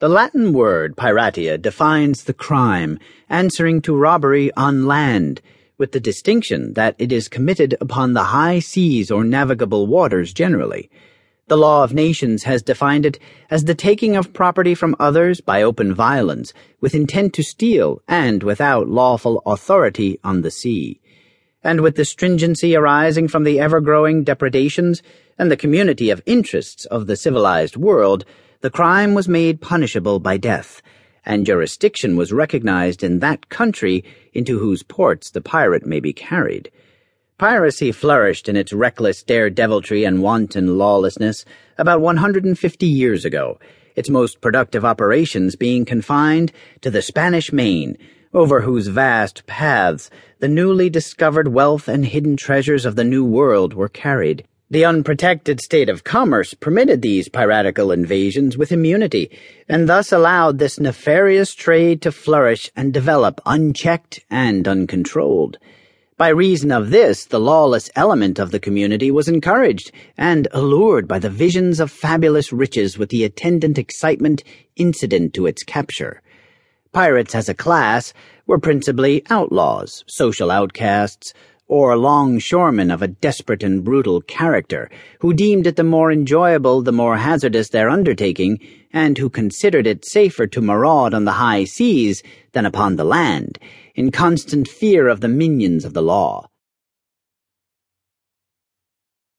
The Latin word piratia defines the crime, answering to robbery on land, with the distinction that it is committed upon the high seas or navigable waters generally. The law of nations has defined it as the taking of property from others by open violence, with intent to steal, and without lawful authority on the sea. And with the stringency arising from the ever growing depredations and the community of interests of the civilized world, the crime was made punishable by death, and jurisdiction was recognized in that country into whose ports the pirate may be carried. Piracy flourished in its reckless daredeviltry and wanton lawlessness about 150 years ago, its most productive operations being confined to the Spanish Main, over whose vast paths the newly discovered wealth and hidden treasures of the New World were carried. The unprotected state of commerce permitted these piratical invasions with immunity, and thus allowed this nefarious trade to flourish and develop unchecked and uncontrolled. By reason of this, the lawless element of the community was encouraged and allured by the visions of fabulous riches with the attendant excitement incident to its capture. Pirates as a class were principally outlaws, social outcasts, or longshoremen of a desperate and brutal character, who deemed it the more enjoyable the more hazardous their undertaking, and who considered it safer to maraud on the high seas than upon the land, in constant fear of the minions of the law.